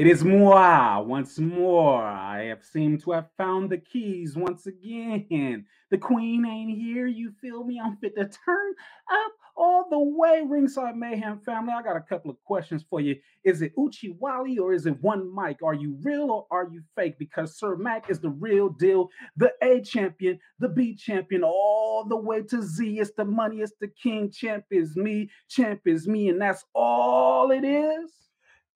It is moi once more. I have seemed to have found the keys once again. The queen ain't here, you feel me? I'm fit to turn up all the way. Ringside Mayhem family, I got a couple of questions for you. Is it Uchi Wally or is it one mic? Are you real or are you fake? Because Sir Mac is the real deal, the A champion, the B champion, all the way to Z. It's the money, it's the king. Champ is me, champ is me, and that's all it is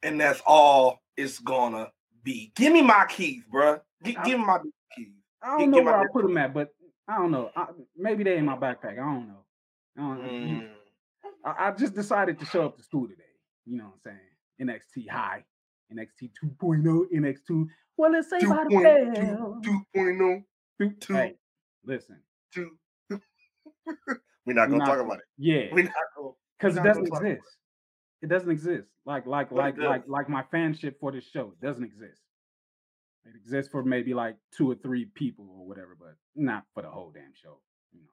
and that's all it's gonna be. Give me my keys, bro. G- give me my keys. I don't know where I put them at, but I don't know. I, maybe they in my backpack. I don't know. I, don't know. Mm. I, I, just decided to show up to school today. You know what I'm saying? NXT high, NXT 2.0, NXT. Well, let's say about the bell. 2.0. Two. Hey, listen. Two. We're not gonna not, talk about it. Yeah. We're not gonna because it doesn't exist. It doesn't exist. Like like like like like my fanship for this show it doesn't exist. It exists for maybe like two or three people or whatever, but not for the whole damn show. You know.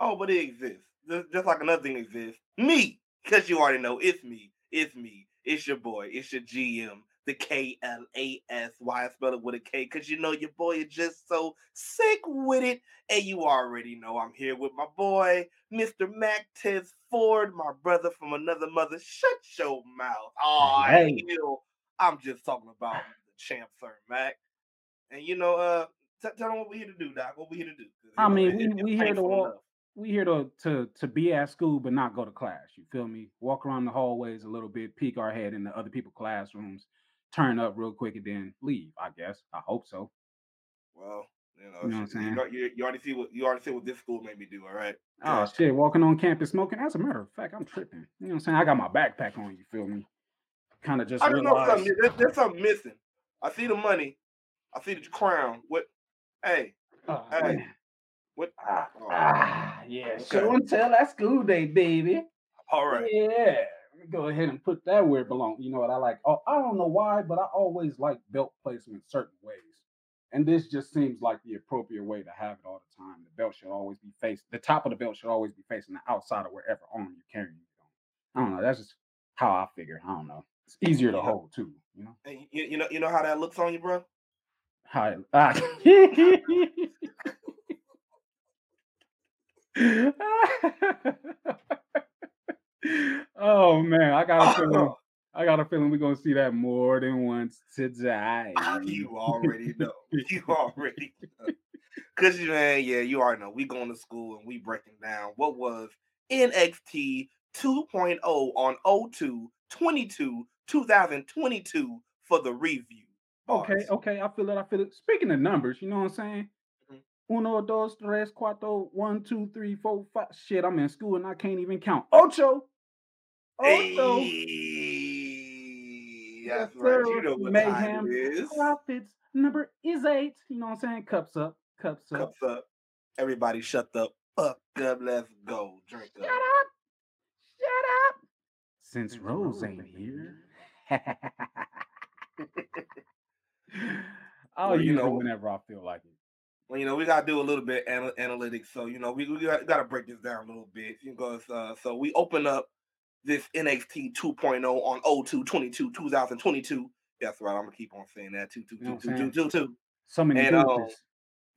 Oh, but it exists. Just, just like another thing exists. Me, because you already know it's me. It's me. It's your boy. It's your GM the K L A S. Why I spell it with a K? Because you know your boy is just so sick with it. And you already know I'm here with my boy, Mr. Mac Tez Ford, my brother from another mother. Shut your mouth. Oh, hey. I'm just talking about the champ, Sir Mac. And you know, uh, t- tell them what we're here to do, Doc. What we're here to do. I know, mean, it, we, we here to walk. We here to, to to be at school but not go to class. You feel me? Walk around the hallways a little bit, peek our head into other people's classrooms, turn up real quick and then leave. I guess. I hope so. Well, you know, you, know what I'm saying? You, you, already see what you already see what this school made me do. All right. Oh shit! Walking on campus smoking. As a matter of fact, I'm tripping. You know what I'm saying? I got my backpack on. You feel me? Kind of just. I don't know something. There's, there's, something missing. I see the money. I see the crown. What? Hey. Oh, hey. Man. What? Ah, oh. ah yeah. Okay. Show and tell that school day, baby. All right. Yeah go ahead and put that where it belongs. You know what I like? Oh, I don't know why, but I always like belt placement certain ways. And this just seems like the appropriate way to have it all the time. The belt should always be facing the top of the belt should always be facing the outside of wherever arm you're carrying it on. I don't know. That's just how I figure. I don't know. It's easier to hold too. You know. Hey, you, you know. You know how that looks on you, bro. How? Ah. oh man, I got a feeling. I got a feeling we're gonna see that more than once today. you already know. You already know. Cause man, yeah, you already know. We going to school and we breaking down what was NXT 2.0 on 02 22 2022 for the review. Okay, okay, I feel it. I feel it. Speaking of numbers, you know what I'm saying? Mm-hmm. Uno, dos, tres, cuatro, one, two, three, four, five. Shit, I'm in school and I can't even count. Ocho. Also, hey, that's right. You know what Mayhem is. Profits number is eight. You know what I'm saying? Cups up, cups up, cups up. Everybody, shut the fuck up. Let's go. Drink shut up. up. Shut up. Since Rose ain't here. I'll well, you know, whenever I feel like it. Well, you know, we gotta do a little bit anal- analytics. So, you know, we, we got, got to break this down a little bit. Because uh, so we open up this NXT 2.0 on 02 22 2022. That's right. I'm gonna keep on saying that. Two two two two two two two. So many and, um,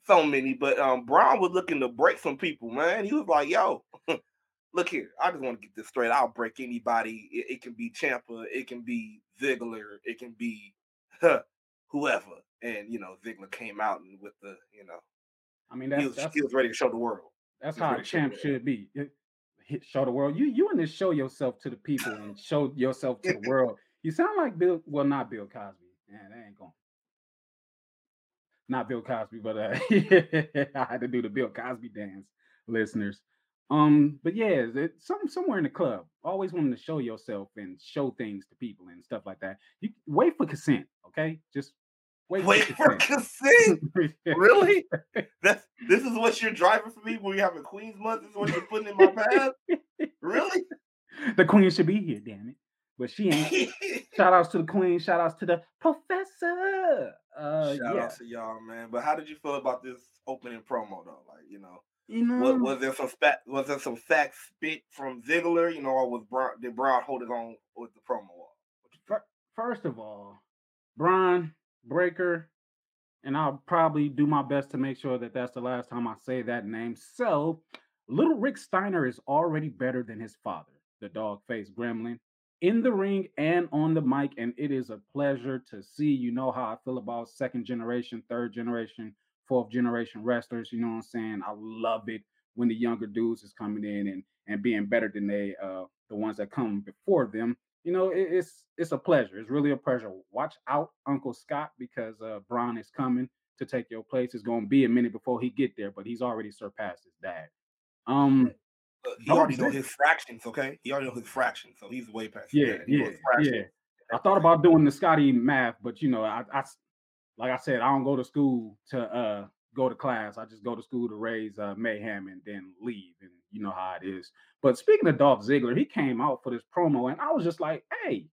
so many, but um Bron was looking to break some people, man. He was like, yo, look here, I just want to get this straight. I'll break anybody. It, it can be Ciampa. it can be Ziggler, it can be huh, whoever. And you know, Ziggler came out and with the, you know, I mean, that's, he, was, that's, he was ready to show the world. That's how a champ should be. It, show the world. You you want to show yourself to the people and show yourself to the world. You sound like Bill. Well, not Bill Cosby. Man, that ain't going. Not Bill Cosby, but uh, I had to do the Bill Cosby dance, listeners. Um, but yeah, it, some somewhere in the club, always wanting to show yourself and show things to people and stuff like that. You wait for consent, okay? Just Wait, Wait for consent. really? That's this is what you're driving for me when we have a Queen's month. This is what you're putting in my path. really? The Queen should be here, damn it. But she ain't. shout outs to the Queen. Shout outs to the Professor. Uh, shout yeah. outs to y'all, man. But how did you feel about this opening promo though? Like, you know, you know, was, was there some spat, was there some facts spit from Ziggler? You know, or was Bron, did Brown hold it on with the promo? first of all, Bron Breakker, and I'll probably do my best to make sure that that's the last time I say that name. So, little Rick Steiner is already better than his father, the dog faced gremlin, in the ring and on the mic. And it is a pleasure to see. You know how I feel about second generation, third generation, fourth generation wrestlers. You know what I'm saying? I love it when the younger dudes is coming in and and being better than they uh the ones that come before them you know, it, it's it's a pleasure. It's really a pleasure. Watch out, Uncle Scott, because uh Bron is coming to take your place. It's gonna be a minute before he get there, but he's already surpassed his dad. Um he already know his fractions, okay? He already know his fractions, so he's way past. Yeah, yeah, yeah. I thought about doing the Scotty math, but you know, I, I like I said, I don't go to school to uh go to class. I just go to school to raise uh, mayhem and then leave. And you know how it is. But speaking of Dolph Ziggler, he came out for this promo, and I was just like, "Hey,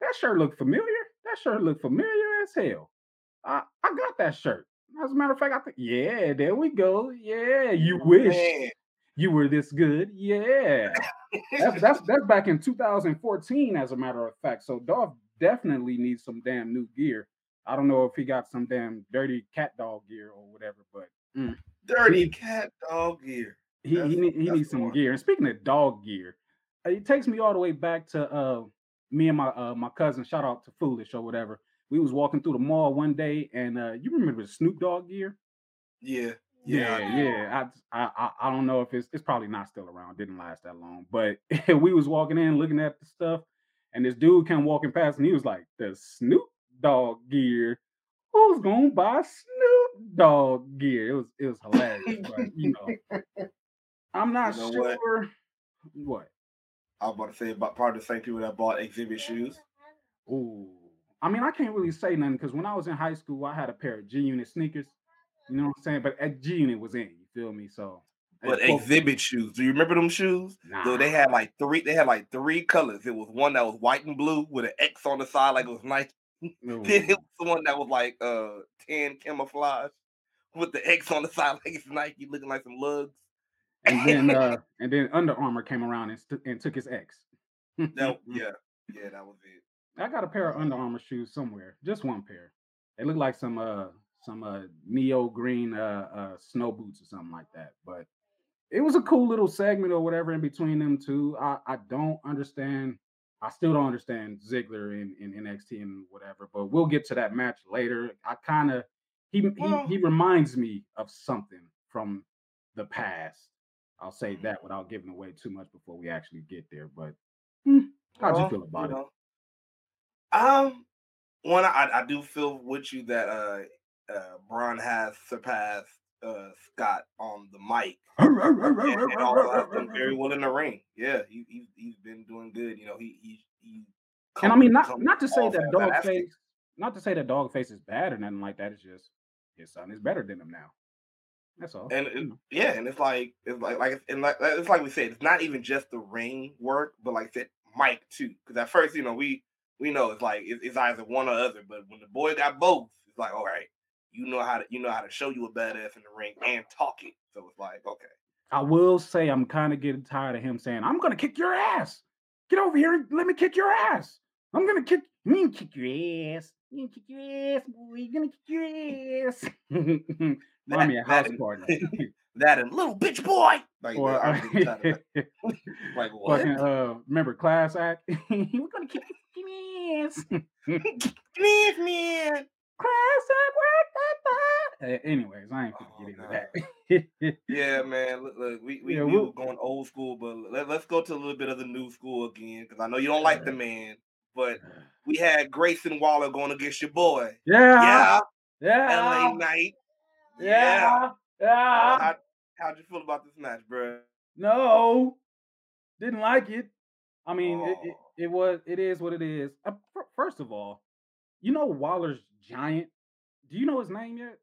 that shirt looked familiar. That shirt looked familiar as hell. I I got that shirt. As a matter of fact, I think, yeah, there we go. Yeah, you wish Man. you were this good. Yeah, that's that's that's back in 2014, as a matter of fact. So Dolph definitely needs some damn new gear. I don't know if he got some damn dirty cat dog gear or whatever, but mm. dirty cat dog gear. He he, need, he needs some gear. And speaking of dog gear, it takes me all the way back to uh me and my uh my cousin. Shout out to Foolish or whatever. We was walking through the mall one day, and uh you remember the Snoop Dogg gear? Yeah. Yeah, yeah. yeah. I, I I don't know if it's it's probably not still around. Didn't last that long, but we was walking in looking at the stuff, and this dude came walking past, and he was like, "The Snoop Dogg gear. Who's gonna buy Snoop Dogg gear? It was it was hilarious, but you know, I'm not you know sure. What? what? I was about to say about part of the same people that bought exhibit shoes. Ooh, I mean, I can't really say nothing because when I was in high school, I had a pair of G Unit sneakers. You know what I'm saying? But at G Unit was in. You feel me? So. But exhibit shoes. Do you remember them shoes? Nah. So they had like three. They had like three colors. It was one that was white and blue with an X on the side, like it was Nike. Then it was the one that was like uh tan camouflage with the X on the side, like it's Nike, looking like some lugs. And then uh and then Under Armour came around and, st- and took his X. no, yeah, yeah, that was it. I got a pair of Under Armour shoes somewhere, just one pair. They look like some uh some uh neo green uh uh snow boots or something like that. But it was a cool little segment or whatever in between them two. I I don't understand I still don't understand Ziggler in, in NXT and whatever, but we'll get to that match later. I kind of he, well, he he reminds me of something from the past. I'll say that without giving away too much before we actually get there. But hmm, how'd well, you feel about you know, it? Um, one, I, I do feel with you that uh, uh Bron has surpassed uh, Scott on the mic. and, and also has done very well in the ring. Yeah, he, he he's been doing good. You know, he he he. and I mean, not not to say that Dogface, not to say that Dogface is bad or nothing like that. It's just his son is better than him now. That's all. And it, yeah, and it's like it's like like and like it's like we said, it's not even just the ring work, but like that mic too. Because at first, you know, we we know it's like it's, it's either one or other. But when the boy got both, it's like all right, you know how to you know how to show you a badass in the ring and talk it. So it's like, okay. I will say I'm kind of getting tired of him saying, I'm gonna kick your ass. Get over here and let me kick your ass. I'm gonna kick you gonna kick your ass. You gonna kick your ass, boy. You gonna kick your ass. Remind me a house party. that and little bitch boy. Like, or, uh, like what? Fucking, uh, remember class act? We're gonna kick your ass. Please, man. Classic Anyways, I ain't gonna oh, get into that. yeah, man. Look, look we we, yeah, we were going old school, but let, us go to a little bit of the new school again because I know you don't like the man, but we had Grayson Waller going against your boy. Yeah, yeah, yeah. LA Knight. Yeah, yeah. Uh, how, how'd you feel about this match, bro? No, didn't like it. I mean, oh. it, it, oh. it was it is what it is. Uh, first of all, you know Waller's giant. Do you know his name yet?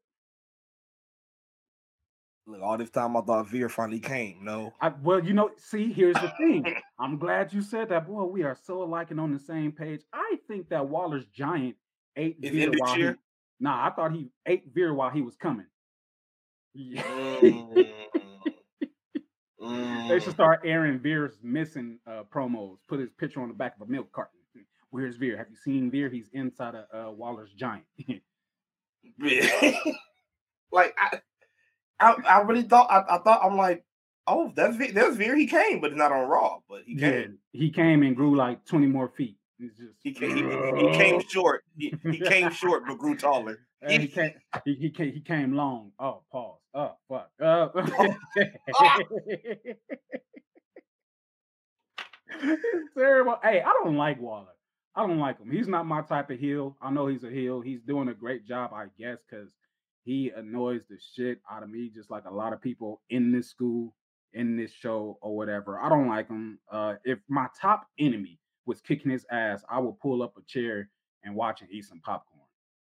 Look, all this time I thought Veer finally came. No. I, well, you know, see, here's the thing. I'm glad you said that. Boy, we are so alike and on the same page. I think that Waller's giant ate Is Veer while he, Nah, I thought he ate Veer while he was coming. Yeah. Mm. They should mm. start airing Veer's missing uh, promos. Put his picture on the back of a milk carton. Where's Veer? Have you seen Veer? He's inside of uh, Waller's giant. like I, I, I really thought I, I thought I'm like, oh, that's Veer, there's Veer. He came, but not on Raw. But he came. Yeah, he came and grew like 20 more feet. Just, he, came, he, he, came short. He, he came short, but grew taller. he came. He, he came. He came long. Oh, pause. Oh, fuck. Uh, it's terrible. Hey, I don't like Waller. I don't like him. He's not my type of heel. I know he's a heel. He's doing a great job, I guess, because he annoys the shit out of me, just like a lot of people in this school, in this show, or whatever. I don't like him. Uh, if my top enemy was kicking his ass, I would pull up a chair and watch and eat some popcorn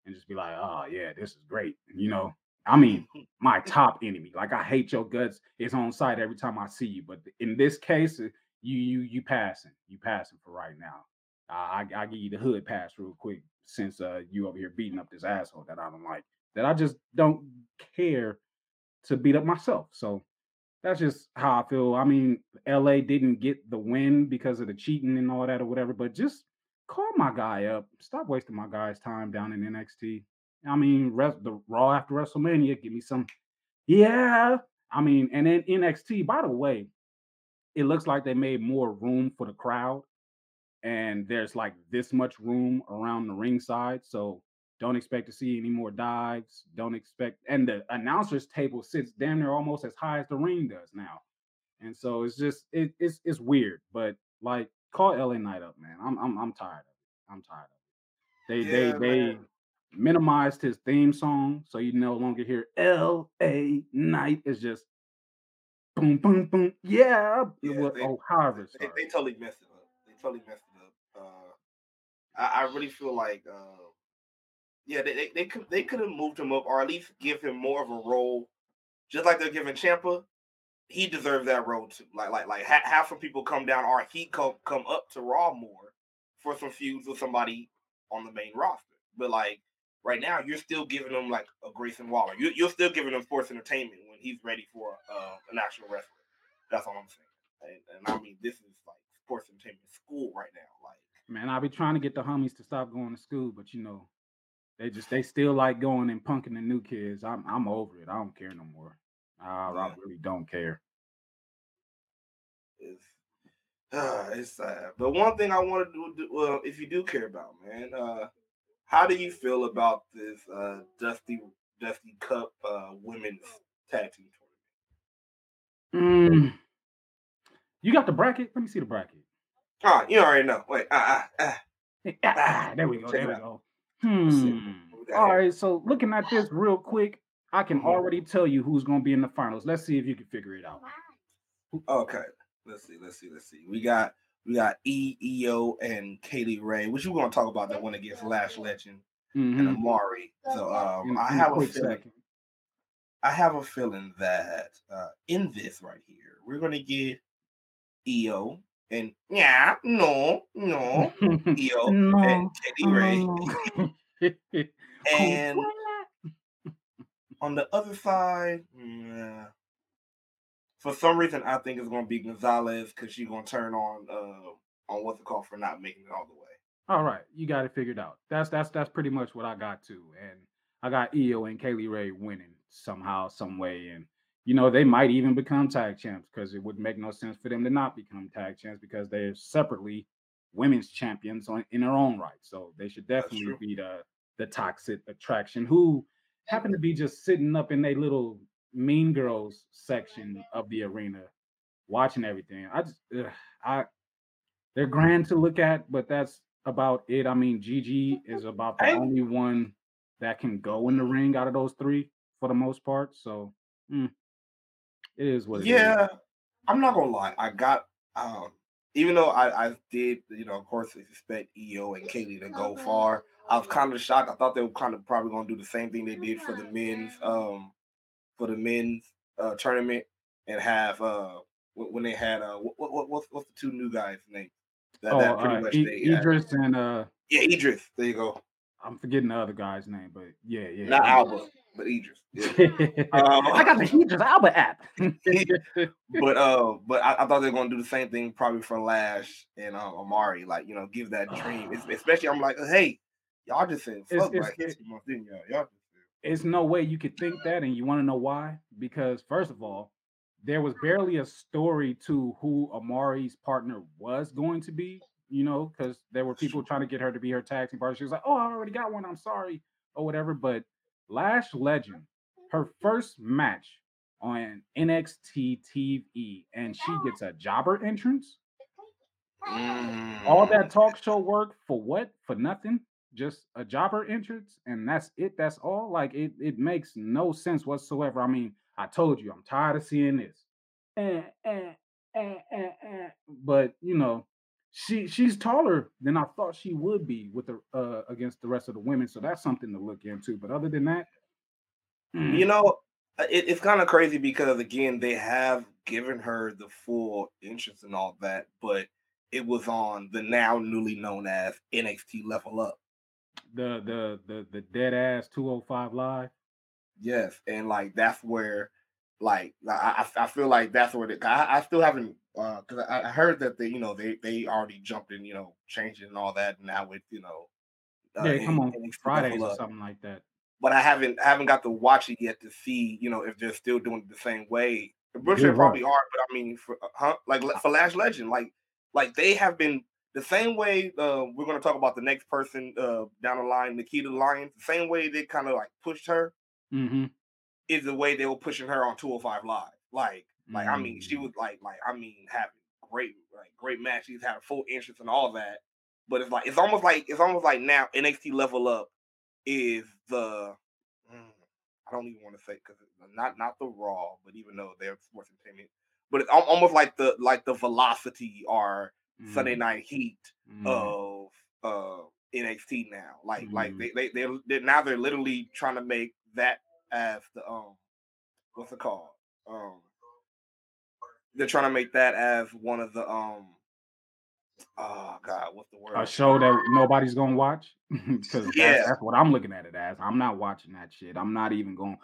and just be like, oh yeah, this is great. You know, I mean, my top enemy. Like I hate your guts. It's on site every time I see you. But in this case, you you you passing. You passing for right now. I I give you the hood pass real quick since uh you over here beating up this asshole that I don't like. That I just don't care to beat up myself. So that's just how I feel. I mean, LA didn't get the win because of the cheating and all that or whatever, but just call my guy up. Stop wasting my guy's time down in NXT. I mean, rest, the Raw after WrestleMania, give me some. Yeah, I mean, and then NXT. By the way, it looks like they made more room for the crowd and there's like this much room around the ringside. So don't expect to see any more dives. Don't expect, and the announcers table sits damn near almost as high as the ring does now. And so it's just it, it's it's weird, but like call LA Knight up, man. I'm I'm I'm tired of it. I'm tired of it. They yeah, they man. they minimized his theme song, so you no longer hear LA Knight. It's just boom boom boom. Yeah. yeah was, they, oh, however, they, they, totally messed it up. They totally messed I, I really feel like, uh, yeah, they they, they could they could have moved him up or at least give him more of a role, just like they're giving Ciampa. He deserves that role too. Like like like ha- have some people come down or he come come up to Raw more for some feuds with somebody on the main roster. But like right now, you're still giving him like a Grayson Waller. You, you're still giving him sports entertainment when he's ready for uh, an actual wrestler. That's all I'm saying. And, and I mean, this is like sports entertainment school right now. Man, I'll be trying to get the homies to stop going to school, but you know, they just they still like going and punking the new kids. I'm I'm over it. I don't care no more. I, yeah. I really don't care. It's uh, it's sad. But one thing I want to do, well, if you do care about, man, uh, how do you feel about this uh, Dusty Dusty Cup uh, women's tag team tournament? Mm. You got the bracket? Let me see the bracket. Ah, you already know. Wait, ah, ah, ah. ah there we go. There we go. Hmm. All right. So looking at this real quick, I can mm-hmm. already tell you who's going to be in the finals. Let's see if you can figure it out. Okay. Let's see. Let's see. Let's see. We got we got E Io and Kay Lee Ray, which we're going to talk about that one against Lash Legend mm-hmm. and Amari. So um, in, I have a, feeling. Second. I have a feeling that uh, in this right here, we're going to get Io and yeah, no, no, Io no, and Teddy Ray. and on the other side, yeah, for some reason, I think it's going to be Gonzalez because she's going to turn on uh on what's it called for not making it all the way. All right, you got it figured out. That's that's that's pretty much what I got too, and I got Io and Kay Lee Ray winning somehow, some way, and you know, they might even become tag champs because it would make no sense for them to not become tag champs because they're separately women's champions on, in their own right. So they should definitely be the the toxic attraction who happen to be just sitting up in a little mean girls section of the arena watching everything. I just ugh, I they're grand to look at, but that's about it. I mean, Gigi is about the only one that can go in the ring out of those three for the most part. So mm, it is what it yeah, is. I'm not gonna lie. I got um even though I, I did, you know, of course, expect Io and Kay Lee to go far. I was kind of shocked. I thought they were kind of probably to do the same thing they did for the men's, um, for the men's uh, tournament, and have uh when they had uh what, what what's what's the two new guys' name That, oh, that pretty uh, much e- they Idris had. and uh yeah, Idris. There you go. I'm forgetting the other guy's name, but yeah, yeah. Not Alba. But Idris. Yeah. um, I got the Idris Alba app. but uh, but I, I, thought they were gonna do the same thing probably for Lash and uh, Amari, like you know, give that dream. It's, especially, I'm like, hey, y'all just said fuck it's, it's, month, didn't y'all? Y'all just it's no way you could think that, and you want to know why? Because first of all, there was barely a story to who Amari's partner was going to be. You know, because there were people trying to get her to be her tag team partner. She was like, "Oh, I already got one. I'm sorry," or whatever. But Lash Legend, her first match on NXT TV, and she gets a jobber entrance. Mm. All that talk show work for what? For nothing? Just a jobber entrance, and that's it. That's all. Like it, it makes no sense whatsoever. I mean, I told you, I'm tired of seeing this. Eh, eh, eh, eh, eh. But you know, she she's taller than I thought she would be with the uh against the rest of the women. So that's something to look into. But other than that, mm. you know, uh, it, it's kind of crazy because again, they have given her the full interest and all that, but it was on the now newly known as NXT Level Up. The the the the dead ass 205 live. Yes, and like that's where like I I feel like that's where it, I, I still haven't because uh, I, heard that they, you know, they they already jumped in, you know, changing and all that. And now with you know, uh, yeah, come on, Fridays or something like that. But I haven't I haven't got to watch it yet to see, you know, if they're still doing it the same way. The British probably are, but I mean, for uh, huh, like for Lash Legend, like like they have been the same way. Uh, we're going to talk about the next person uh, down the line, Nikita Lyons. The same way they kind of like pushed her mm-hmm. is the way they were pushing her on 205 Live. Like like mm. I mean, she mm. was like like I mean having great like great matches, had a full interest and all that. But it's like it's almost like it's almost like now NXT Level Up is the mm, I don't even want to say because not not the Raw, but even though they're sports entertainment, but it's almost like the like the Velocity or mm. Sunday Night Heat mm. of uh NXT now. Like like mm. they they they're, they're now they're literally trying to make that as the um what's it called um they're trying to make that as one of the um oh god what's the word a show that nobody's gonna watch? Because yeah. that's, that's, what i'm looking at it as. I'm not watching that shit. I'm not even gonna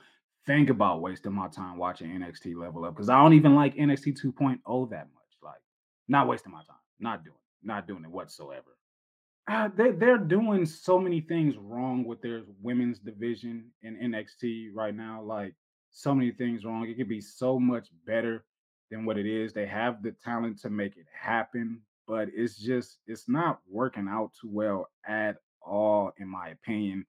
think about wasting my time watching nxt level up because i don't even like nxt 2.0 that much like not wasting my time not doing it not doing it whatsoever. Uh, they, they're doing so many things wrong with their women's division in nxt right now like so many things wrong. It could be so much better than what it is. They have the talent to make it happen, but it's just it's not working out too well at all, in my opinion.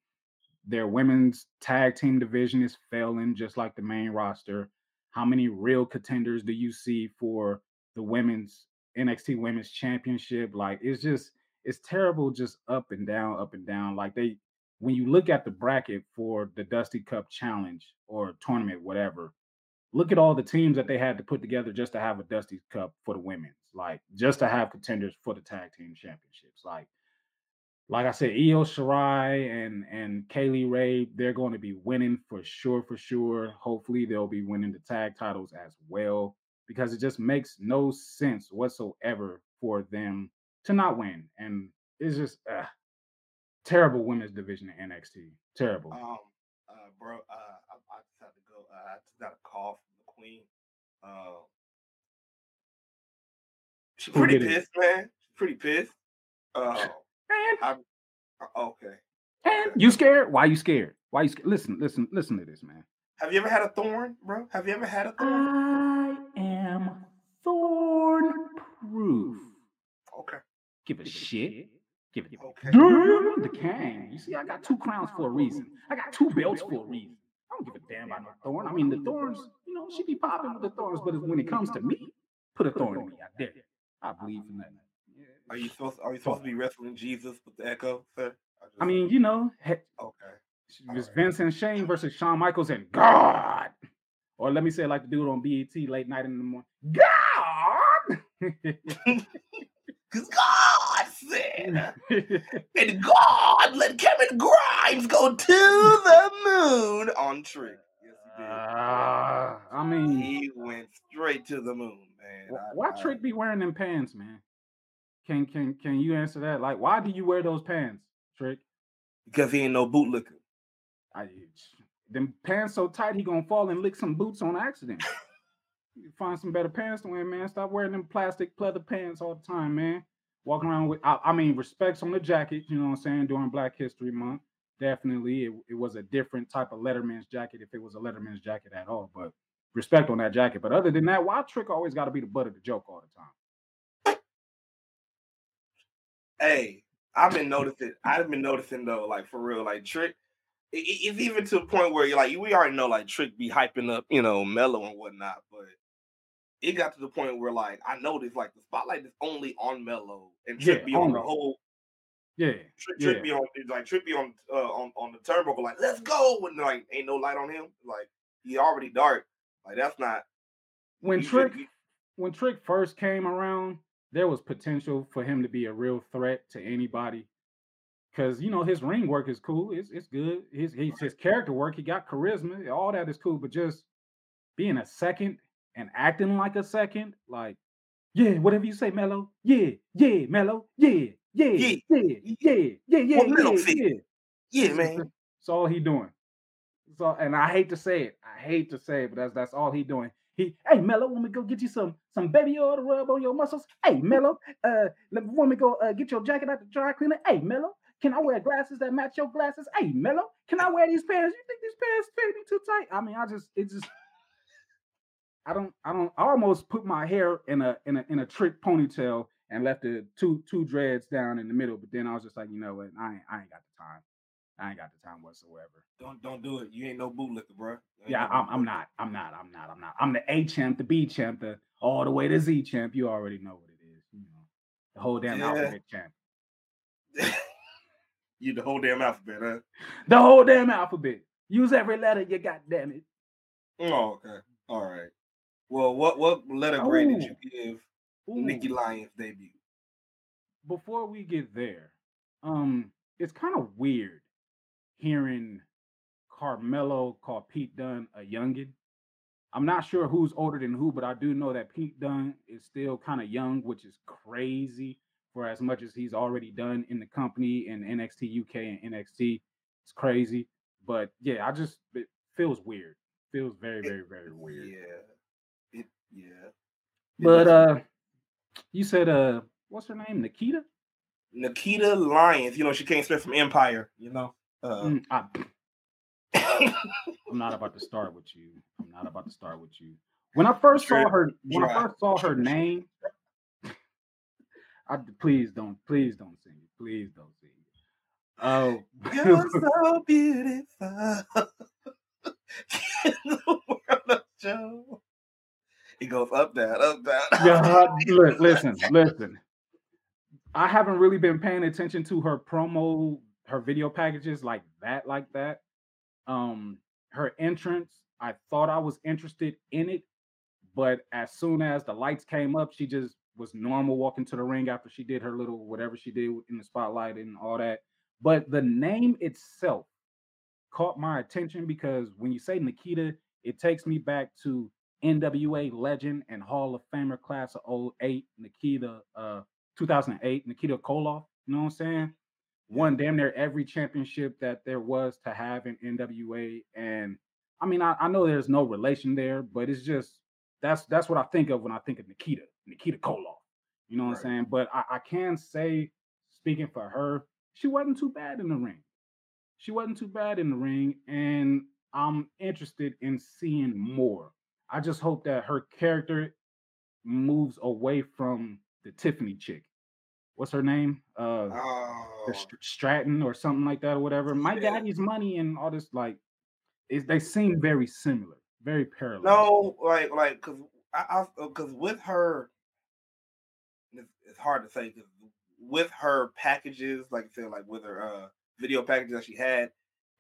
Their women's tag team division is failing, just like the main roster. How many real contenders do you see for the women's NXT Women's Championship? Like it's just it's terrible, just up and down, up and down. Like they when you look at the bracket for the Dusty Cup Challenge or tournament, whatever, look at all the teams that they had to put together just to have a Dusty Cup for the women's, like just to have contenders for the tag team championships. Like, like I said, Io Shirai and and Kay Lee Ray, they're going to be winning for sure, for sure. Hopefully, they'll be winning the tag titles as well because it just makes no sense whatsoever for them to not win, and it's just uh, terrible women's division in NXT. Terrible. Um, uh, bro, uh, uh, I just got a call from the queen. Uh, she's pretty pissed, it? man. She's pretty pissed. Uh, I, uh, okay. And you scared? Why you scared? Why you scared? Listen, listen, listen to this, man. Have you ever had a thorn, bro? Have you ever had a thorn? I am thorn proof. Okay. Give a shit. Give it. Okay. Damn the king. You see, I got two crowns for a reason. I got two belts for a reason. I don't give a damn about no thorn. I mean, the thorns, you know, she be popping with the thorns, but when it comes to me, put a thorn in me. I dare. I believe in that. Are you supposed? Are you supposed to be wrestling Jesus with the Echo, sir? I, just, I mean, you know. He, okay. It's right. Vincent Shane versus Shawn Michaels and God. Or let me say, like the dude on BET late night in the morning. God. Because God and God let Kevin Grimes go to the moon on Trick. Yes, he did. Uh, I mean, he went straight to the moon, man. Why I, Trick be wearing them pants, man? Can can can you answer that? Like, why do you wear those pants, Trick? Because he ain't no bootlicker. I them pants so tight he gonna fall and lick some boots on accident. You find some better pants to wear, man. Stop wearing them plastic pleather pants all the time, man. Walking around with, I, I mean, respects on the jacket. You know what I'm saying? During Black History Month, definitely, it, it was a different type of Letterman's jacket if it was a Letterman's jacket at all. But respect on that jacket. But other than that, why Trick always got to be the butt of the joke all the time? Hey, I've been noticing. I've been noticing though, like for real, like Trick. it- it's even to the point where you're like, we already know like Trick be hyping up, you know, Mello and whatnot, but it got to the point where like I noticed like the spotlight is only on Mello and Trick Yeah, be on the whole Yeah, Trick, Yeah. Be on like be on uh, on on the turnbuckle like let's go and like ain't no light on him like he already dark like that's not when Trick should when Trick first came around, there was potential for him to be a real threat to anybody. Cause you know his ring work is cool, it's it's good. His his, his character work, he got charisma, all that is cool. But just being a second and acting like a second, like yeah, whatever you say, Mello, yeah, yeah, Mello, yeah, yeah, Yeah. yeah, yeah, yeah, yeah, yeah, said. yeah. yeah That's- man That's all he doing. So, and I hate to say it, I hate to say it, but that's that's all he doing. He, hey Mello, want me go get you some some baby oil to rub on your muscles? Hey Mello, uh, let- want me go uh, get your jacket out the dry cleaner? Hey Mello, can I wear glasses that match your glasses? Hey Mello, can I wear these pants? You think these pants fit me too tight? I mean, I just it just. I don't, I don't, I almost put my hair in a in a in a trick ponytail and left the two two dreads down in the middle, but then I was just like, you know what, I ain't, I ain't got the time. I ain't got the time whatsoever. don't don't do it you ain't no bootlicker bro Yeah, no I'm, I'm not. I'm not. I'm not. I'm not. I'm the A champ, the B champ, the all the way to Z champ. You already know what it is. You know, the whole damn Yeah. alphabet champ. you the whole damn alphabet huh The whole damn alphabet. Use every letter. You got damn it. oh okay all right well what what letter grade did you give Ooh, Nikki Lyons debut Before we get there, um, it's kind of weird hearing Carmelo call Pete Dunne a youngin. I'm not sure who's older than who, but I do know that Pete Dunne is still kind of young, which is crazy for as much as he's already done in the company and NXT UK and NXT. It's crazy. But yeah, I just it feels weird. Feels very, very, very weird. Yeah. Yeah. But uh you said uh what's her name? Nikita? Nikita Lyons, you know, she came straight from Empire, you know. Uh, Mm, I, I'm not about to start with you. I'm not about to start with you. When I first saw her, when I first saw her name, I please don't, please don't sing it. Please don't sing it. Oh, You're so beautiful. In the world of Joe. It goes up, down, up, down. yeah, look, listen, listen. I haven't really been paying attention to her promo, her video packages like that, like that. Um, her entrance, I thought I was interested in it, but as soon as the lights came up, she just was normal walking to the ring after she did her little whatever she did in the spotlight and all that. But the name itself caught my attention because when you say Nikita, it takes me back to NWA legend and Hall of Famer class of 08, Nikita, uh, 2008, Nikita Koloff. You know what I'm saying? Won damn near every championship that there was to have in NWA. And I mean, I, I know there's no relation there, but it's just that's that's what I think of when I think of Nikita, Nikita Koloff. You know what Right. I'm saying? But I, I can say, speaking for her, she wasn't too bad in the ring. She wasn't too bad in the ring, and I'm interested in seeing more. I just hope that her character moves away from the Tiffany chick. What's her name? Uh, Oh, Stratton or something like that or whatever. My Yeah. daddy's money and all this like, is they seem very similar, very parallel. no, like, like, cause I, I, cause with her, it's, it's hard to say, cause with her packages, like I said, like with her uh video packages that she had,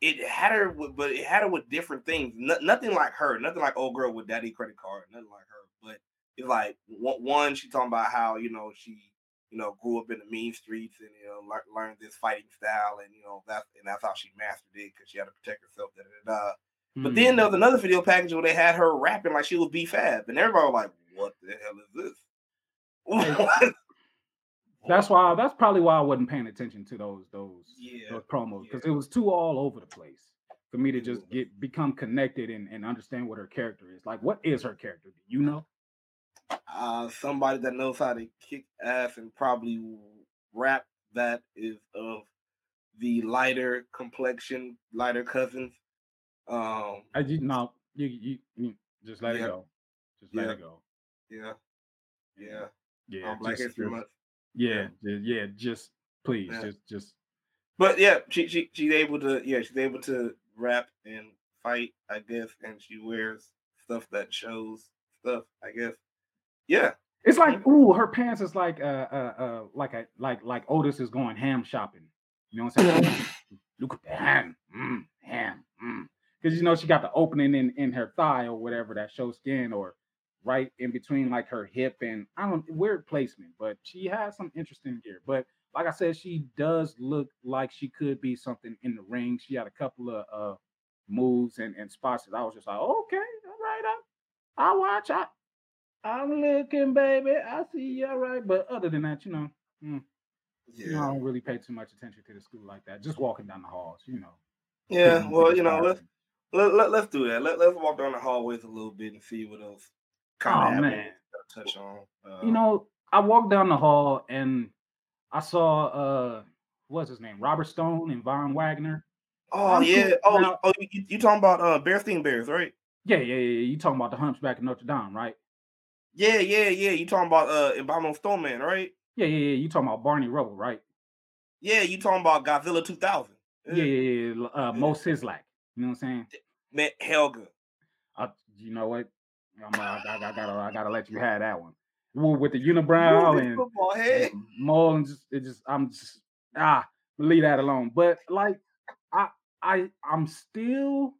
it had her, with, but it had her with different things. No, nothing like her, nothing like old girl with daddy credit card, nothing like her. But it's like one, she talking about how you know she, you know, grew up in the mean streets and you know lear- learned this fighting style, and you know that's and that's how she mastered it because she had to protect herself. Da, da, da, da. But Hmm. then there was another video package where they had her rapping like she was B Fab, and everybody was like, "What the hell is this?" That's why that's probably why I wasn't paying attention to those those Yeah, those promos because yeah. it was too all over the place. for me to just get become connected and, and understand what her character is. Like, what is her character? Do you know? Uh, somebody that knows how to kick ass and probably rap that is of the lighter complexion, lighter cousins. Um, I you no, you, you, you just let Yeah. it go. Just let it go. yeah, yeah. Yeah, um, Black just- History Month. Yeah, yeah, just please, Yeah. just just But yeah, she, she she's able to yeah she's able to rap and fight I guess, and she wears stuff that shows stuff I guess. Yeah, It's like, ooh, her pants is like uh uh uh like a like like Otis is going ham shopping. You know what I'm saying? Look at the ham, mm, ham, mm. Because you know she got the opening in in her thigh or whatever that shows skin or right in between like her hip and I don't weird placement, but she has some interesting gear. But like I said, she does look like she could be something in the ring. She had a couple of uh moves and, and spots that I was just like, okay, all right, I I watch. I I'm looking, baby. I see you all right. But other than that, you know, mm, you know, I don't really pay too much attention to the school like that. Just walking down the halls, you know. yeah. Well, you know, let's let, let let's do that. Let let's walk down the hallways a little bit and see what else kind Oh, man. touch on. Uh, you know, I walked down the hall and I saw uh what's his name? Robert Stone and Von Wagner. Oh I'm yeah. Oh, Now- oh, you, you- talking about uh Bearstein Bears, right? Yeah, yeah, yeah. yeah. You talking about the hunchback of Notre Dame, right? Yeah, yeah, yeah. You talking about uh Abominable Snowman, right? Yeah, yeah, yeah. You talking about Barney Rubble, right? Yeah, you talking about Godzilla 2000. Yeah, yeah, yeah. yeah. Uh, Moe Szyslak. You know what I'm saying? Man, Helga. I, you know what? I'm, I, I, I gotta, I gotta let you have that one. With the unibrow and football head. and Mole and just, it just, I'm just, ah, leave that alone. But like, I, I, I'm still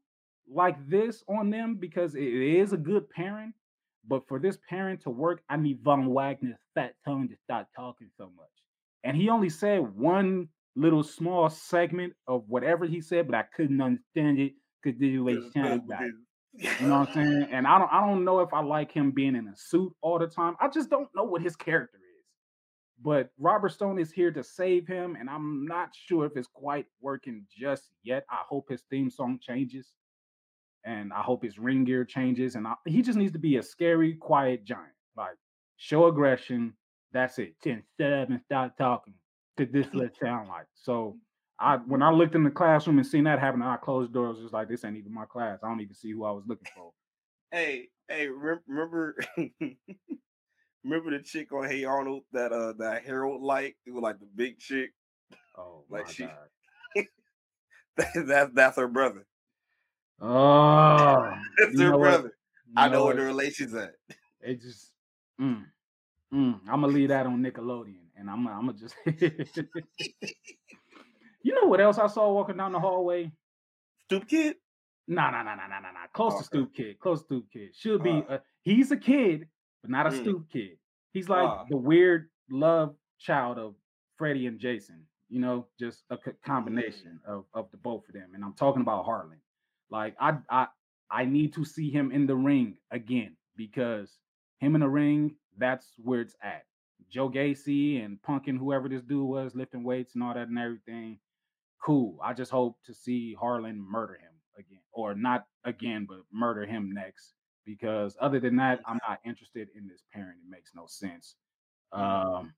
like this on them because it is a good pairing. But for this pairing to work, I need Von Wagner's fat tongue to stop talking so much. And he only said one little small segment of whatever he said, but I couldn't understand it because way he sounded like. You know what I'm saying? And I don't I don't know if I like him being in a suit all the time. I just don't know what his character is. But Robert Stone is here to save him, and I'm not sure if it's quite working just yet. I hope his theme song changes, and I hope his ring gear changes. And I, he just needs to be a scary, quiet giant. Like show aggression. That's it. Ten step and start talking. To this it sound like. So I when I looked in the classroom and seen that happen, I closed the doors. Just like this ain't even my class. I don't even see who I was looking for. Hey, hey, remember remember the chick on Hey Arnold that uh that Harold liked? It was like the big chick. Oh Like my she- god. that's that's her brother. Oh, That's her know what? brother. I You know where the relation's at. It just, mm, mm, I'm gonna leave that on Nickelodeon, and I'm, I'm gonna just. You know what else I saw walking down the hallway? Stoop kid? Nah, nah, nah, nah, nah, nah, nah. Close Okay. to Stoop Kid. Close to Stoop Kid. Should be. Uh. a, he's a kid, but not a Mm. Stoop Kid. He's like Ah. the weird love child of Freddie and Jason. You know, just a co- combination of of the both of them. And I'm talking about Harland. Like I I I need to see him in the ring again because him in the ring, that's where it's at. Joe Gacy and Punkin, whoever this dude was, lifting weights and all that and everything. Cool. I just hope to see Harland murder him again, or not again, but murder him next. Because other than that, I'm not interested in this pairing. It makes no sense. Um,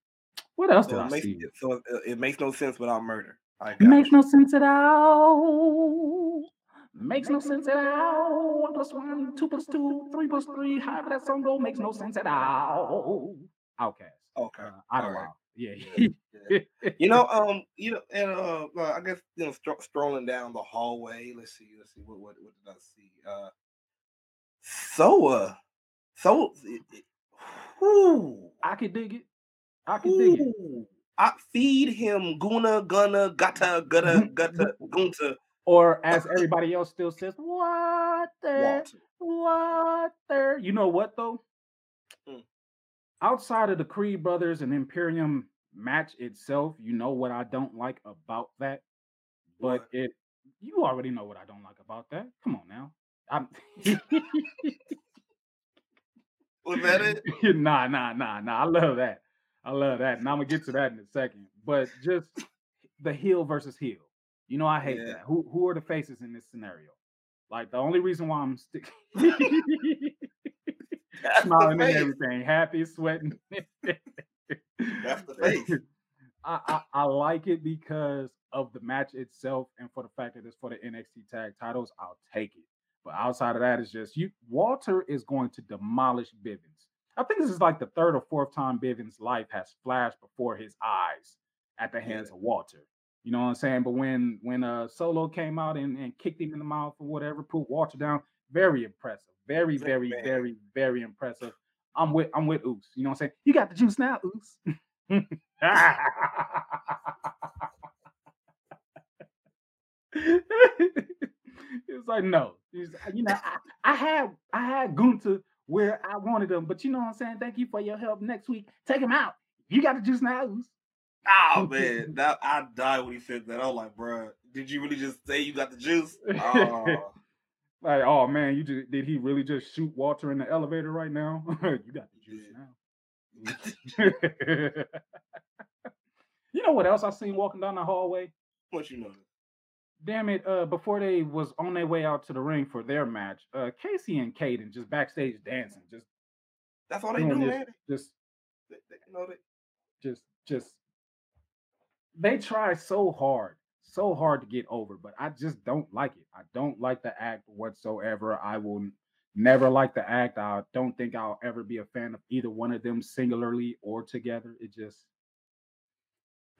what else did I it makes see? it, so it, it makes no sense without murder. I got Makes you. no sense at all. Makes no sense at all. One plus one, two plus two, three plus three. However that song go makes no sense at all. OutKast. Okay. Uh, all Idlewild. right. Yeah. Yeah. You know, um, you know, and uh, I guess you know, stro- strolling down the hallway. Let's see, let's see, what what what did I see? Uh, so uh, so, it, it, whew, I could dig it. I could dig it. I feed him guna gonna gutta gutta gutta gunta Or as everybody else still says, what the Walter. water. You know what though? Outside of the Creed brothers and Imperium match itself, you know what I don't like about that. But What? it, you already know what I don't like about that. Come on now. I'm Was that it? nah, nah, nah, nah. I love that. I love that. And I'm gonna get to that in a second. But just the heel versus heel. You know, I hate Yeah. that. Who who are the faces in this scenario? Like the only reason why I'm stick That's the smiling and everything, happy, sweating. That's the face. I, I I like it because of the match itself and for the fact that it's for the NXT tag titles, I'll take it. But outside of that, it's just you Walter is going to demolish Bivens. I think this is like the third or fourth time Bivens' life has flashed before his eyes at the hands Yeah. of Walter. You know what I'm saying? But when when uh Solo came out and, and kicked him in the mouth or whatever, put Walter down, very impressive. Very, very, Man. very, very impressive. I'm with I'm with Oos. You know what I'm saying? You got the juice now, Oos. it's like no. It's- uh, you know, I, I had I had Gunther where I wanted him, but you know what I'm saying? Thank you for your help. Next week, take him out. You got the juice now. Oh man, that I died when he said that. I was like, bruh, did you really just say you got the juice? Oh, Like, oh man, you just did he really just shoot Walter in the elevator right now? you got the juice now. you know what else I seen walking down the hallway? what you know? Damn it! Uh, before they was on their way out to the ring for their match, uh, Casey and Caden just backstage dancing, just That's all they do, man. just, They, they, you know, they, just, just. They try so hard, so hard to get over, but I just don't like it. I don't like the act whatsoever. I will never like the act. I don't think I'll ever be a fan of either one of them singularly or together. It just.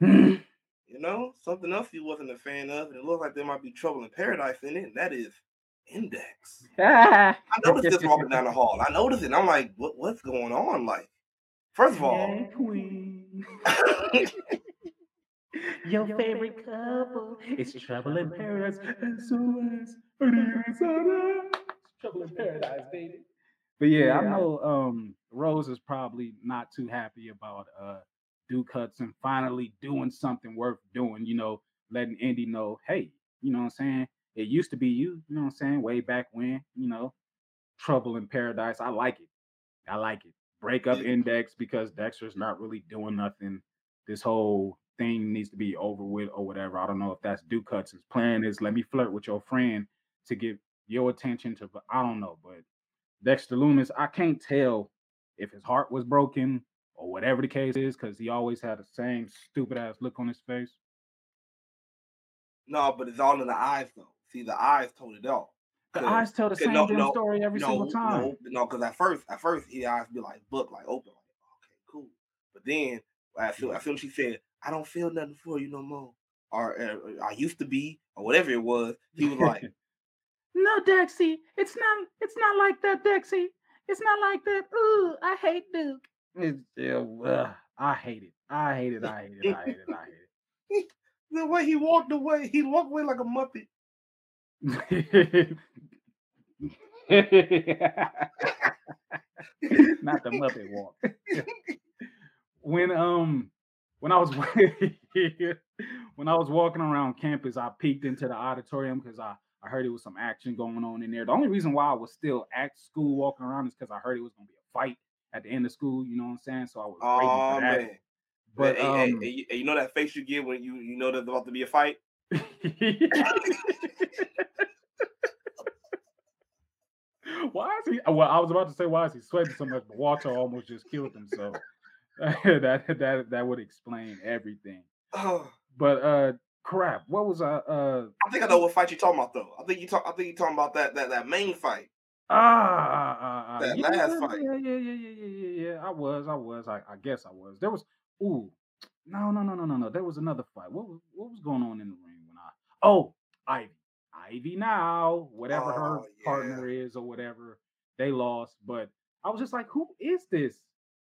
you know, something else he wasn't a fan of, and it looks like there might be trouble in paradise in it, and that is Index. I noticed this walking down the hall. I noticed it. I'm like, what, what's going on? Like, first of all, Hey, Your favorite couple is Trouble in Paradise. SOS. Trouble in Paradise, baby. But yeah, I know um Rose is probably not too happy about uh Duke Hudson finally doing something worth doing, you know, letting Indi know, hey, you know what I'm saying? It used to be you, you know what I'm saying, way back when, you know, Trouble in Paradise. I like it. I like it. Break up Index because Dexter's not really doing nothing. This whole thing needs to be over with or whatever. I don't know if that's Duke Hudson's plan is let me flirt with your friend to get your attention to I don't know, but Dexter Lumis, I can't tell if his heart was broken or whatever the case is, because he always had the same stupid ass look on his face. no, but it's all in the eyes, though. See, the eyes told it all. The eyes tell the same no- damn no, story every no, single time. No, no, because at first, at first, his eyes be like book, like open, like okay, cool. But then, as soon as soon as she said, "I don't feel nothing for you no more," or uh, "I used to be," or whatever it was, he was like, No, Dexy, it's not. It's not like that, Dexy. It's not like that. Ooh, I hate Duke. It's, yeah, ugh, I hate it. I hate it. I hate it. I hate it. I hate it. the way he walked away, he walked away like a muppet. not the Muppet walk. when um when I was when I was walking around campus, I peeked into the auditorium because I I heard it was some action going on in there. The only reason why I was still at school walking around is because I heard it was gonna be a fight at the end of school. You know what I'm saying? So I was waiting Oh for that. man! But hey, um, hey, you- hey, you know that face you get when you you know there's about to be a fight. why is he? Well, I was about to say why is he sweating so much, but Walter almost just killed himself. that that that would explain everything. Oh, But uh, crap, what was I? Uh, I think I know what fight you're talking about though. I think you talk. I think you're talking about that that that main fight. ah, ah, ah, ah, That yeah, last fight. Yeah, yeah, yeah, yeah, yeah, yeah, yeah. I was, I was, I, I guess I was. There was, ooh, no, no, no, no, no, no. There was another fight. What was, what was going on in the ring when I? Oh, Ivy, Ivy now, whatever her Oh, yeah. partner is or whatever. They lost, but I was just like, who is this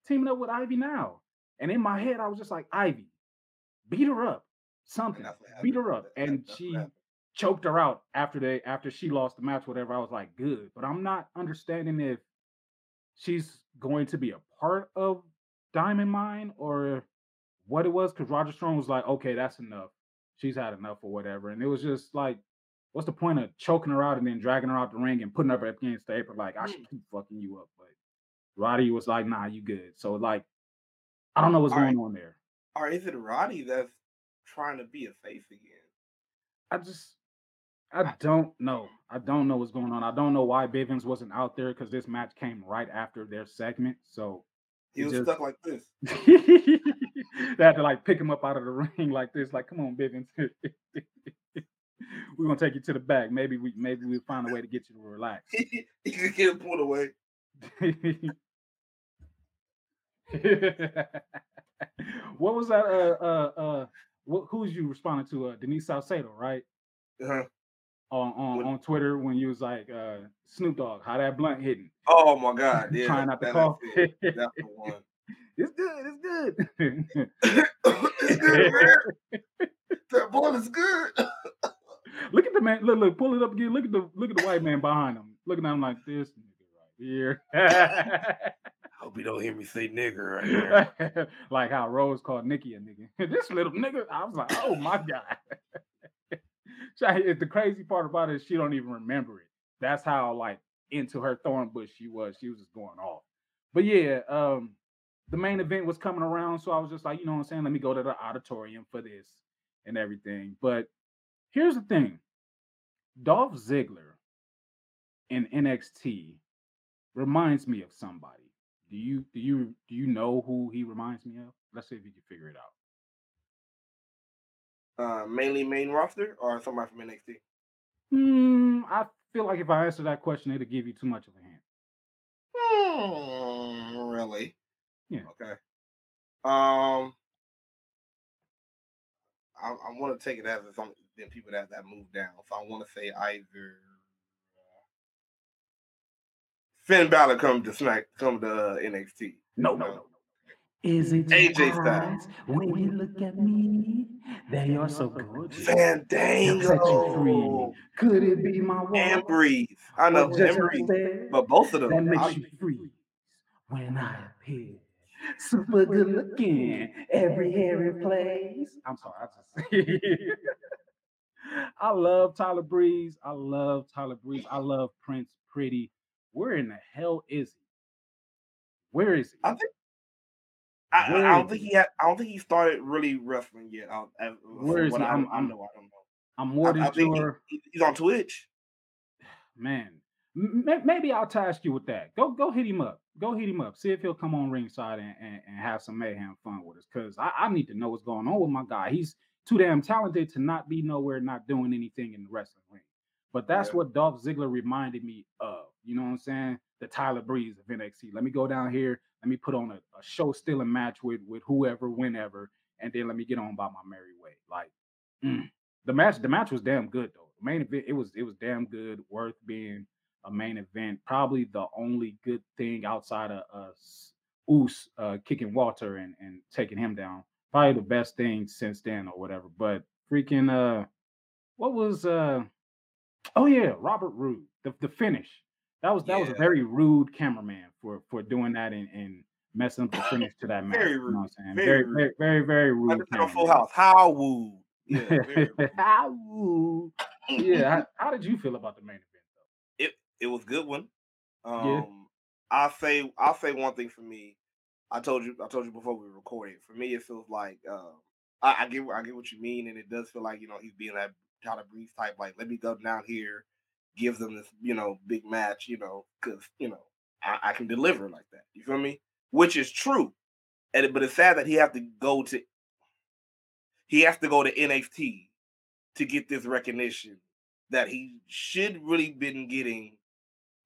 teaming up with Ivy now? And in my head, I was just like, Ivy, beat her up, something, beat her up, and she choked her out after they after she lost the match, whatever. I was like, good, but I'm not understanding if she's going to be a part of Diamond Mine or what it was. Because Roderick Strong was like, okay, that's enough. She's had enough or whatever, and it was just like, what's the point of choking her out and then dragging her out the ring and putting her up against the apron? Like I should keep fucking you up, but Roddy was like, nah, you good. So like, I don't know what's All right. going on there. Or is it Roddy that's trying to be a face again? I just I don't know. I don't know what's going on. I don't know why Bivens wasn't out there because this match came right after their segment. So he was just, stuck like this. they had to like pick him up out of the ring like this. Like, come on, Bivens. We're gonna take you to the back. Maybe we maybe we'll find a way to get you to relax. he could get pulled away. what was that? Uh, uh, uh, what, who's you responding to? Uh, Denise Salcedo, right? Uh-huh. On on, on Twitter when you was like uh, Snoop Dogg, how that blunt hitting? Oh my God! Yeah, trying not to cough. That's the one. It's good. It's good. it's good, man. that blunt is good. look at the man. Look, look, pull it up again. Look at the look at the white man behind him. Looking at him like this right here. Hope you don't hear me say nigger right here. like how Rose called Nikki a nigga. this little nigga. I was like, oh my god. the crazy part about it is she don't even remember it. That's how like into her thorn bush she was. She was just going off. But yeah, um, the main event was coming around, so I was just like, you know what I'm saying? Let me go to the auditorium for this and everything. But here's the thing: Dolph Ziggler in NXT reminds me of somebody. Do you do you do you know who he reminds me of? Let's see if you can figure it out. Uh, mainly main roster or somebody from NXT? Hmm, I feel like if I answer that question, it'll give you too much of a hint. Hmm, really? Yeah. Okay. Um, I, I want to take it as some then people that that moved down. So I want to say either Finn Balor come to Smack, come to uh, NXT. No, no, no. Is it AJ Styles when you look at me? They are so gorgeous. Fandango. Set you free. Could it be my wife? And breathe. I know and breathe. But both of them. That makes I, you free when I appear. Super good looking. Every hair in place. I'm sorry. I just. I love Tyler Breeze. I love Tyler Breeze. I love Prince Pretty. Where in the hell is he? Where is he? I think I, I, don't think he had. I don't think he started really wrestling yet. I, I, Where is he? I, I'm, I know. I don't know. I'm more than sure. He, he's on Twitch. Man, maybe I'll task you with that. Go, go hit him up. Go hit him up. See if he'll come on ringside and, and, and have some mayhem fun with us. Cause I, I need to know what's going on with my guy. He's too damn talented to not be nowhere, not doing anything in the wrestling ring. But that's yeah. what Dolph Ziggler reminded me of. You know what I'm saying? The Tyler Breeze of NXT. Let me go down here. Let me put on a, a show stealing match with with whoever, whenever, and then let me get on by my merry way. Like mm, the match, the match was damn good though. The main event, it was it was damn good, worth being a main event. Probably the only good thing outside of us, uh, Oos uh, kicking Walter and and taking him down. Probably the best thing since then or whatever. But freaking uh, what was uh, oh yeah, Robert Roode, the the finish. That was that yeah. was a very rude cameraman for for doing that and, and messing up the finish to that match. Very rude. You know what I'm saying? Very, very, very, very, very rude. Like full house. How woo. Yeah, how woo. Yeah. How, how, did you feel about the main event though? It it was good one. Um yeah. I'll say I'll say one thing for me. I told you I told you before we recorded. For me, it feels like uh, I, I, get I get what you mean, and it does feel like you know he's being that Tyler Breeze type. Like, let me go down here give them this, you know, big match, you know, because you know I, I, can deliver like that. You feel me? Which is true, and but it's sad that he have to go to he has to go to NXT to get this recognition that he should really been getting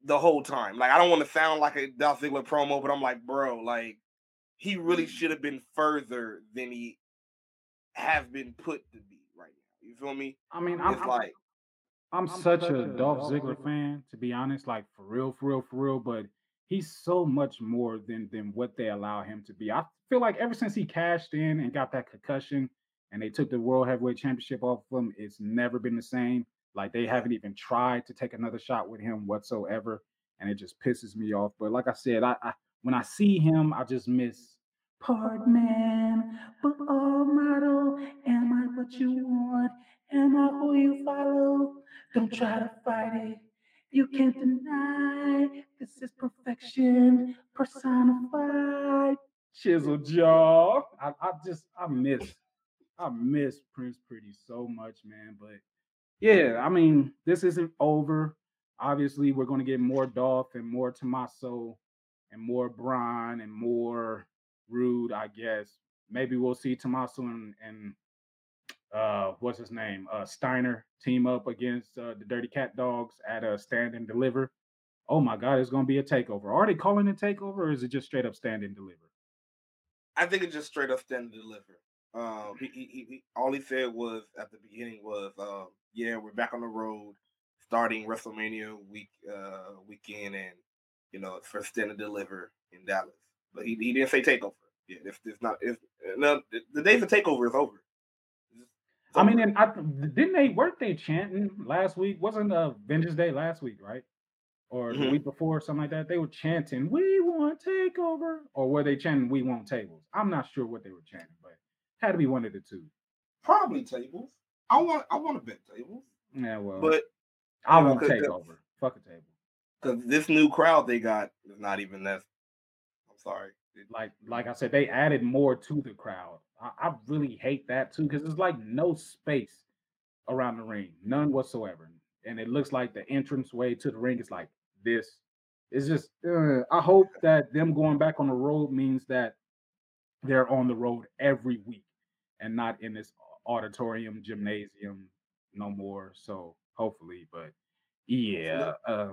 the whole time. Like I don't want to sound like a Dolph Ziggler promo, but I'm like, bro, like he really mm. should have been further than he has been put to be right now. You feel me? I mean, it's I'm, like I'm, I'm such a Dolph Ziggler fan, to be honest, like for real, for real, for real. But he's so much more than than what they allow him to be. I feel like ever since he cashed in and got that concussion, and they took the World Heavyweight Championship off of him, it's never been the same. Like they haven't even tried to take another shot with him whatsoever, and it just pisses me off. But like I said, I, I when I see him, I just miss part man, but all model. Am I what you want? Am I who you follow? Don't try to fight it. You can't deny this is perfection personified. Chisel jaw. I, I just I miss I miss Prince Pretty so much, man. But Yeah, I mean, this isn't over. Obviously, we're to get more Dolph and more Tommaso and more Bron and more Roode, I guess. Maybe we'll see Tommaso and, and uh, what's his name? Uh, Steiner team up against uh, the Dirty Cat Dogs at a stand and deliver. Oh my God, it's going to be a takeover. Are they calling it takeover or is it just straight up stand and deliver? I think it's just straight up stand and deliver. Um, he, he, he, all he said was at the beginning was, uh, "Yeah, we're back on the road, starting WrestleMania week uh, weekend, and you know, for stand and deliver in Dallas." But he, he didn't say takeover. Yeah, it's, it's not. It's, no, the day for takeover is over. I mean, and I, didn't they weren't they chanting last week? Wasn't uh Vengeance Day last week, right? Or mm-hmm. the week before, something like that. They were chanting, "We want takeover," or were they chanting, "We want tables"? I'm not sure what they were chanting, but had to be one of the two. Probably tables. I want. I want to bet tables. Yeah, well, but I won't take over. Fuck a table. Because this new crowd they got is not even that. I'm sorry. Like, like I said, they added more to the crowd. I, I really hate that too because there's like no space around the ring, none whatsoever, and it looks like the entrance way to the ring is like this. It's just. Uh, I hope that them going back on the road means that they're on the road every week and not in this auditorium gymnasium no more. So hopefully, but yeah, uh,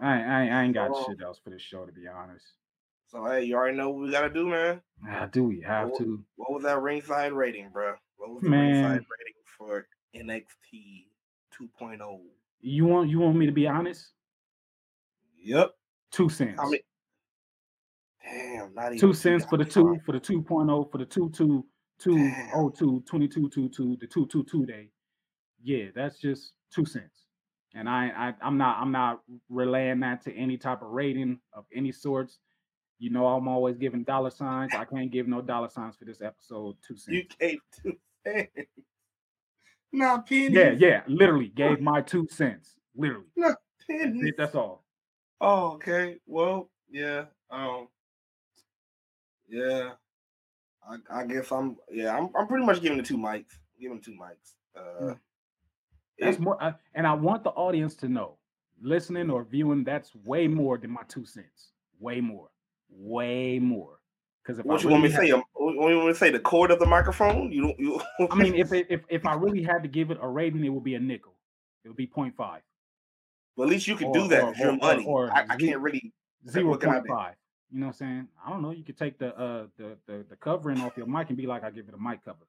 I, I, I ain't got shit else for this show to be honest. So hey, you already know what we gotta do, man. How do we have what, to? What was that ringside rating, bro? What was the man. ringside rating for NXT 2.0? You want you want me to be honest? Yep. Two cents. I mean, damn, not even two cents for the two for the 2.0 for the two two two oh two 22 two two the two two two day. Yeah, that's just two cents. And I, I I'm not I'm not relaying that to any type of rating of any sorts. You know, I'm always giving dollar signs. I can't give no dollar signs for this episode. Two cents. You gave two cents. Not pennies. Yeah, yeah. Literally gave my two cents. Literally. Not pennies. That's all. Oh, okay. Well, yeah. Um. Yeah. I, I guess I'm. Yeah, I'm. I'm pretty much giving the two mics. Giving two mics. Uh, yeah. That's more, uh, and I want the audience to know, listening or viewing, that's way more than my two cents. Way more way more. Because if what I you really want me to say, um, what you want me to say, the cord of the microphone? You don't. You. I mean, if it, if if I really had to give it a rating, it would be a nickel. It would be 0.5. Well, at least you can or, do that. Or, your money. Or, I, I, can't really zero point five. You know what I'm saying? I don't know. You could take the uh the, the the covering off your mic and be like, I give it a mic cover.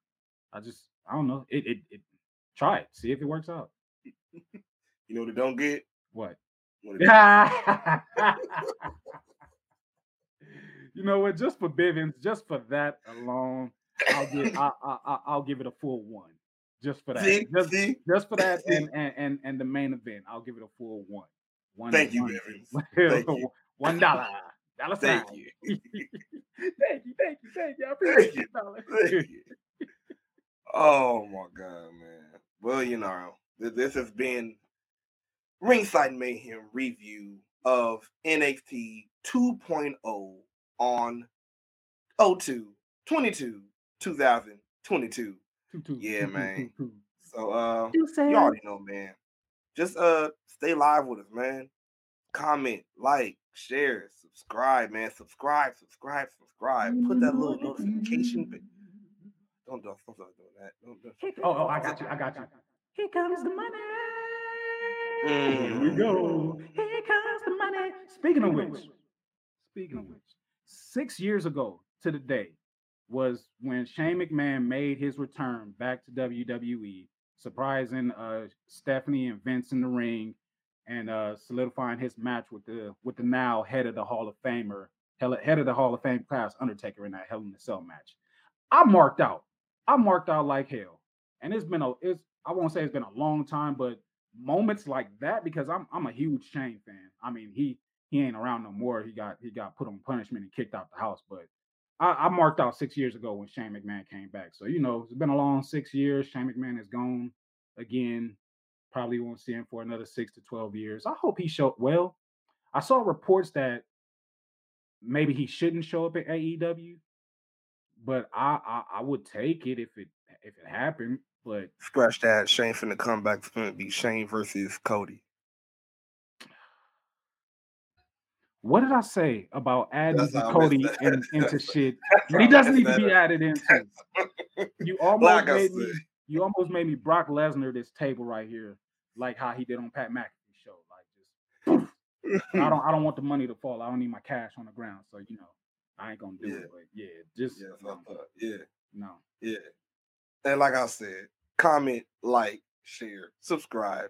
I just I don't know. It it, it try it. See if it works out. you know what it don't get? What? you know what? Just for Bivens, just for that alone, I'll give I, I, I'll give it a full one. Just for that, see, just, see? just for that, and, and and and the main event, I'll give it a full one. One. Thank you, Bivens. Thank you. One dollar. Dollar Thank you. thank you. Thank you. Thank you. Thank you. I appreciate thank you. Thank you. Oh my god, man. Well, you know, this has been Ringside Mayhem review of NXT 2.0 on 02 22 2022. Yeah, man. So uh you already know, man. Just uh stay live with us, man. Comment, like, share, subscribe, man. Subscribe, subscribe, subscribe. Put that little notification. Don't don't stop doing that. Don't, don't. Oh, oh, I got you. I got you. Here comes the money. Mm. Here we go. Here comes the money. Speaking of which, speaking of which, six years ago to the day was when Shane McMahon made his return back to WWE, surprising uh, Stephanie and Vince in the ring and uh, solidifying his match with the with the now head of the Hall of Famer, head of the Hall of Fame class, Undertaker in that Hell in a Cell match. I marked out. I marked out like hell, and it's been a it's I won't say it's been a long time, but moments like that because I'm I'm a huge Shane fan. I mean he he ain't around no more. He got he got put on punishment and kicked out the house. But I, I, marked out six years ago when Shane McMahon came back. So you know it's been a long six years. Shane McMahon is gone again. Probably won't see him for another six to twelve years. I hope he showed well. I saw reports that maybe he shouldn't show up at AEW, but I, I I would take it if it if it happened. But Scratch that. Shane finna come back. It's gonna be Shane versus Cody. What did I say about adding Cody in, into shit he doesn't need to be added into? You almost Like made me. You almost made me Brock Lesnar this table right here, like how he did on Pat McAfee show. Like just, I don't. I don't want the money to fall. I don't need my cash on the ground. So you know, I ain't gonna do Yeah. it. But yeah, just Yeah, no, that's what I thought. yeah, no. yeah. And like I said, comment, like, share, subscribe,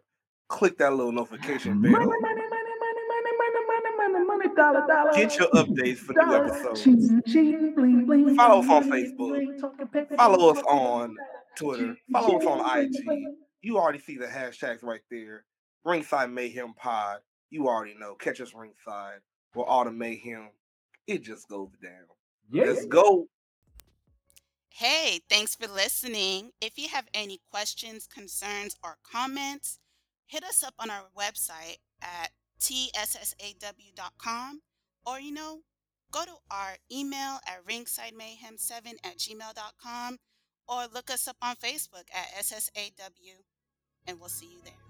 click that little notification bell. money, money, money, money, money, money, money, dollar, dollar. Get your updates for new dollar, episodes. cheating, cheating, bling, bling, Follow us on Facebook. bling, talking paper, Follow us on Twitter. Follow us on IG. You already see the hashtags right there. Ringside Mayhem Pod. You already know. Catch us ringside with all the mayhem. It just goes down. Yeah. Let's go. Hey, thanks for listening. If you have any questions, concerns, or comments, hit us up on our website at tssaw.com or, you know, go to our email at ringsidemayhem7 at gmail.com or look us up on Facebook at SSAW, and we'll see you there.